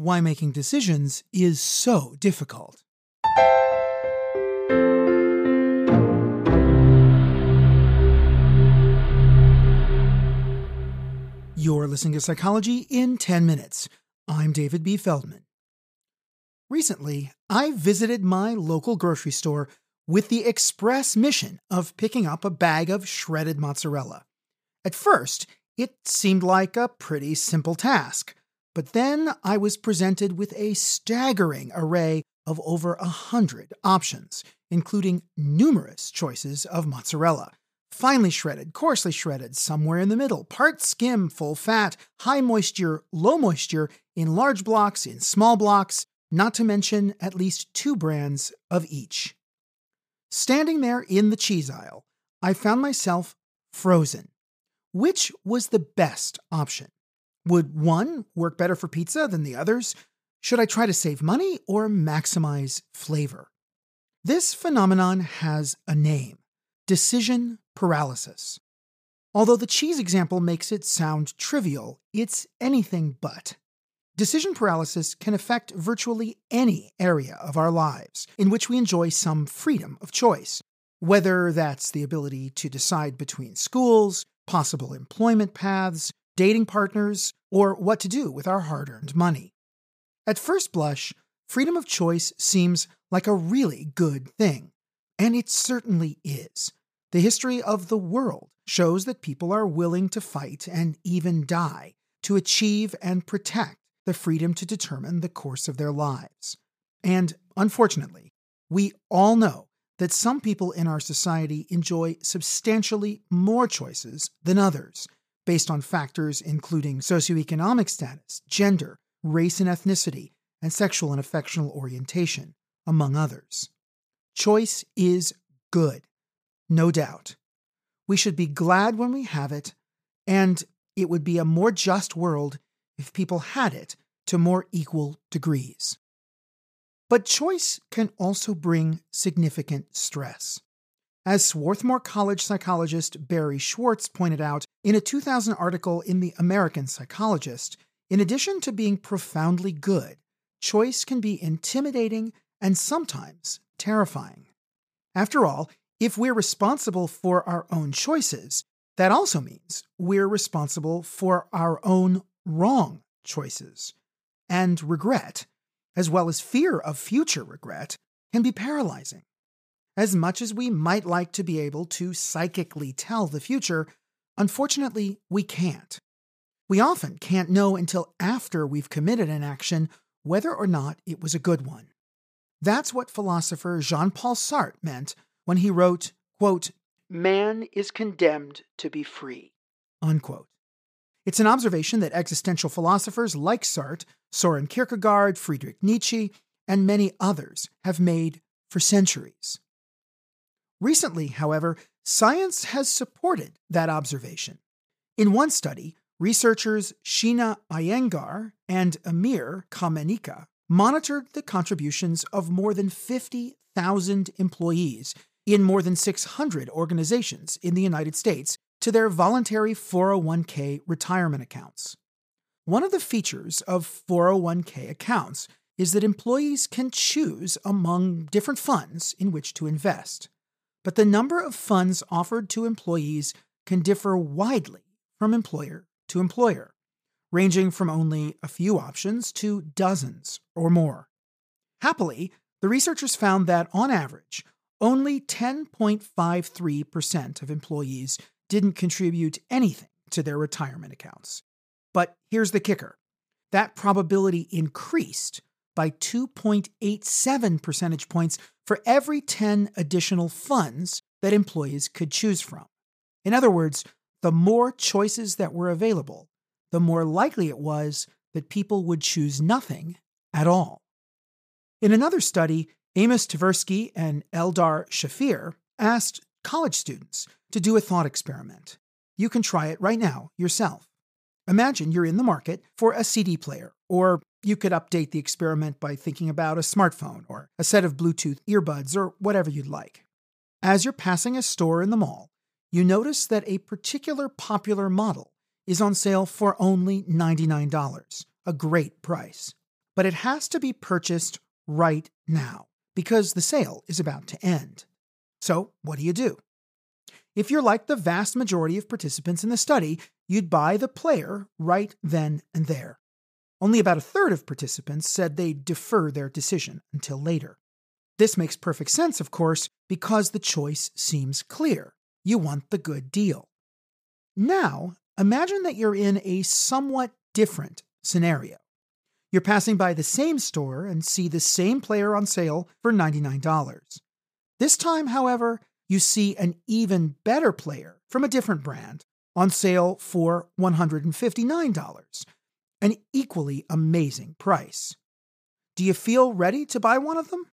why making decisions is so difficult. You're listening to Psychology in 10 Minutes. I'm David B. Feldman. Recently, I visited my local grocery store with the express mission of picking up a bag of shredded mozzarella. At first, it seemed like a pretty simple task, but then I was presented with a staggering array of over a hundred options, including numerous choices of mozzarella. Finely shredded, coarsely shredded, somewhere in the middle, part skim, full fat, high moisture, low moisture, in large blocks, in small blocks, not to mention at least two brands of each. Standing there in the cheese aisle, I found myself frozen. Which was the best option? Would one work better for pizza than the others? Should I try to save money or maximize flavor? This phenomenon has a name decision paralysis. Although the cheese example makes it sound trivial, it's anything but. Decision paralysis can affect virtually any area of our lives in which we enjoy some freedom of choice, whether that's the ability to decide between schools, possible employment paths, dating partners, or what to do with our hard earned money. At first blush, freedom of choice seems like a really good thing, and it certainly is. The history of the world shows that people are willing to fight and even die to achieve and protect the freedom to determine the course of their lives. And unfortunately, we all know that some people in our society enjoy substantially more choices than others, based on factors including socioeconomic status, gender, race and ethnicity, and sexual and affectional orientation, among others. Choice is good, no doubt. We should be glad when we have it, and it would be a more just world if people had it to more equal degrees. But choice can also bring significant stress. As Swarthmore College psychologist Barry Schwartz pointed out in a 2000 article in The American Psychologist, in addition to being profoundly good, choice can be intimidating and sometimes terrifying. After all, if we're responsible for our own choices, that also means we're responsible for our own wrong choices. And regret, as well as fear of future regret, can be paralyzing. As much as we might like to be able to psychically tell the future, unfortunately, we can't. We often can't know until after we've committed an action whether or not it was a good one. That's what philosopher Jean Paul Sartre meant when he wrote, quote, Man is condemned to be free. Unquote. It's an observation that existential philosophers like Sartre, Soren Kierkegaard, Friedrich Nietzsche, and many others have made for centuries. Recently, however, science has supported that observation. In one study, researchers Sheena Iyengar and Emir Kamenica monitored the contributions of more than 50,000 employees in more than 600 organizations in the United States to their voluntary 401k retirement accounts. One of the features of 401k accounts is that employees can choose among different funds in which to invest. But the number of funds offered to employees can differ widely from employer to employer, ranging from only a few options to dozens or more. Happily, the researchers found that, on average, only 10.53% of employees didn't contribute anything to their retirement accounts. But here's the kicker that probability increased by 2.87 percentage points for every 10 additional funds that employees could choose from. In other words, the more choices that were available, the more likely it was that people would choose nothing at all. In another study, Amos Tversky and Eldar Shafir asked college students to do a thought experiment. You can try it right now yourself. Imagine you're in the market for a CD player, or you could update the experiment by thinking about a smartphone or a set of Bluetooth earbuds or whatever you'd like. As you're passing a store in the mall, you notice that a particular popular model is on sale for only $99, a great price. but it has to be purchased right now because the sale is about to end. So, what do you do? If you're like the vast majority of participants in the study, you'd buy the player right then and there. Only about a third of participants said they'd defer their decision until later. This makes perfect sense, of course, because the choice seems clear. You want the good deal. Now, imagine that you're in a somewhat different scenario. You're passing by the same store and see the same player on sale for $99. This time, however, you see an even better player from a different brand on sale for $159, an equally amazing price. Do you feel ready to buy one of them?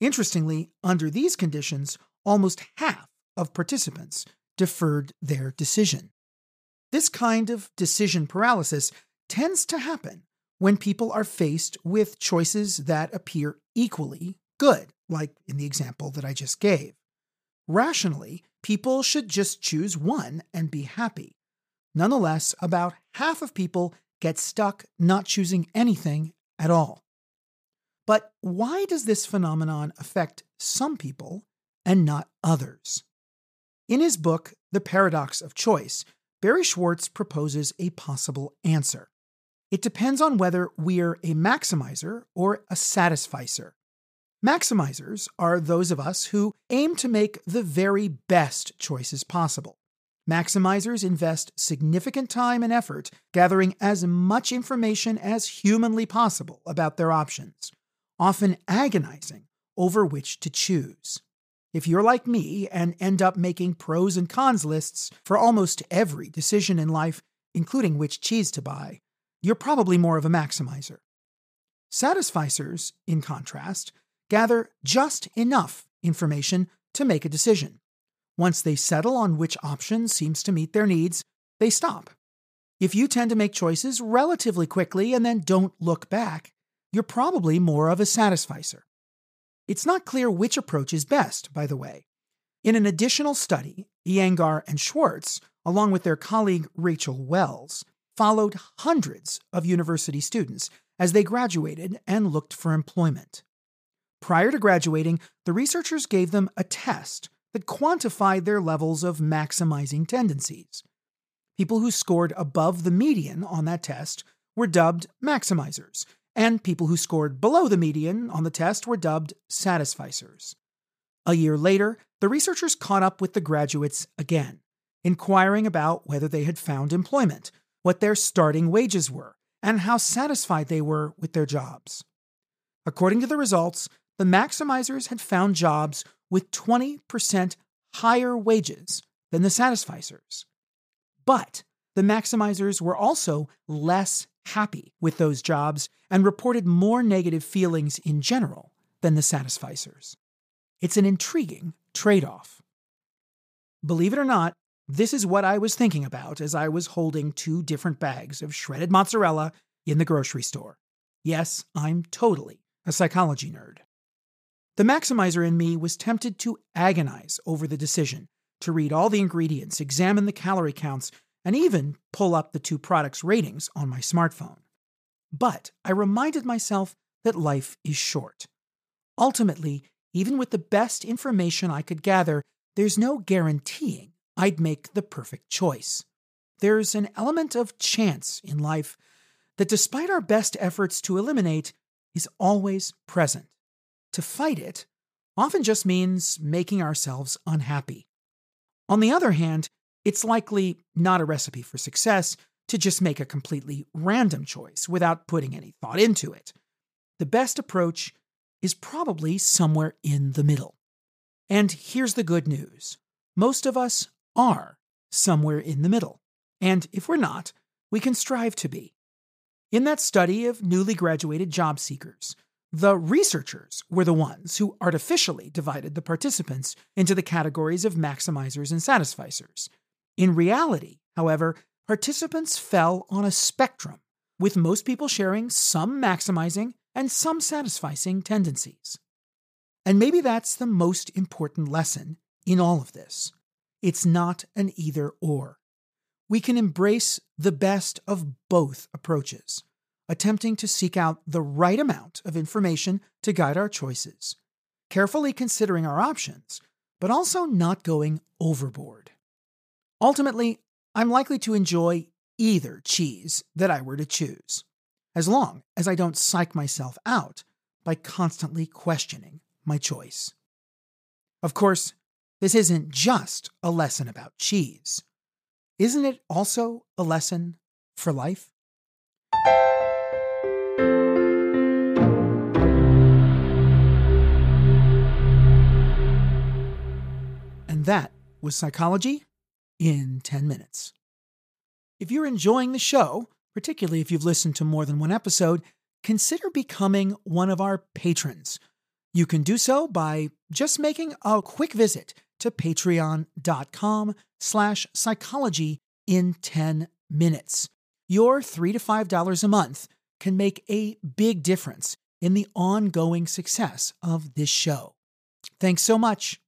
Interestingly, under these conditions, almost half of participants deferred their decision. This kind of decision paralysis tends to happen when people are faced with choices that appear equally good, like in the example that I just gave. Rationally, people should just choose one and be happy. Nonetheless, about half of people get stuck not choosing anything at all. But why does this phenomenon affect some people and not others? In his book, The Paradox of Choice, Barry Schwartz proposes a possible answer. It depends on whether we're a maximizer or a satisficer. Maximizers are those of us who aim to make the very best choices possible. Maximizers invest significant time and effort gathering as much information as humanly possible about their options, often agonizing over which to choose. If you're like me and end up making pros and cons lists for almost every decision in life, including which cheese to buy, you're probably more of a maximizer. Satisficers, in contrast, gather just enough information to make a decision. Once they settle on which option seems to meet their needs, they stop. If you tend to make choices relatively quickly and then don't look back, you're probably more of a satisficer. It's not clear which approach is best, by the way. In an additional study, Iyengar and Schwartz, along with their colleague Rachel Wells, followed hundreds of university students as they graduated and looked for employment. Prior to graduating, the researchers gave them a test that quantified their levels of maximizing tendencies. People who scored above the median on that test were dubbed maximizers, and people who scored below the median on the test were dubbed satisficers. A year later, the researchers caught up with the graduates again, inquiring about whether they had found employment, what their starting wages were, and how satisfied they were with their jobs. According to the results, the maximizers had found jobs with 20% higher wages than the satisficers. But the maximizers were also less happy with those jobs and reported more negative feelings in general than the satisficers. It's an intriguing trade off. Believe it or not, this is what I was thinking about as I was holding two different bags of shredded mozzarella in the grocery store. Yes, I'm totally a psychology nerd. The maximizer in me was tempted to agonize over the decision, to read all the ingredients, examine the calorie counts, and even pull up the two products' ratings on my smartphone. But I reminded myself that life is short. Ultimately, even with the best information I could gather, there's no guaranteeing I'd make the perfect choice. There's an element of chance in life that, despite our best efforts to eliminate, is always present. To fight it often just means making ourselves unhappy. On the other hand, it's likely not a recipe for success to just make a completely random choice without putting any thought into it. The best approach is probably somewhere in the middle. And here's the good news most of us are somewhere in the middle. And if we're not, we can strive to be. In that study of newly graduated job seekers, the researchers were the ones who artificially divided the participants into the categories of maximizers and satisficers. In reality, however, participants fell on a spectrum, with most people sharing some maximizing and some satisficing tendencies. And maybe that's the most important lesson in all of this. It's not an either or. We can embrace the best of both approaches attempting to seek out the right amount of information to guide our choices, carefully considering our options, but also not going overboard. Ultimately, I'm likely to enjoy either cheese that I were to choose, as long as I don't psych myself out by constantly questioning my choice. Of course, this isn't just a lesson about cheese. Isn't it also a lesson for life? That was Psychology in 10 Minutes. If you're enjoying the show, particularly if you've listened to more than one episode, consider becoming one of our patrons. You can do so by just making a quick visit to patreon.com slash psychology in 10 minutes. Your 3 to $5 a month can make a big difference in the ongoing success of this show. Thanks so much.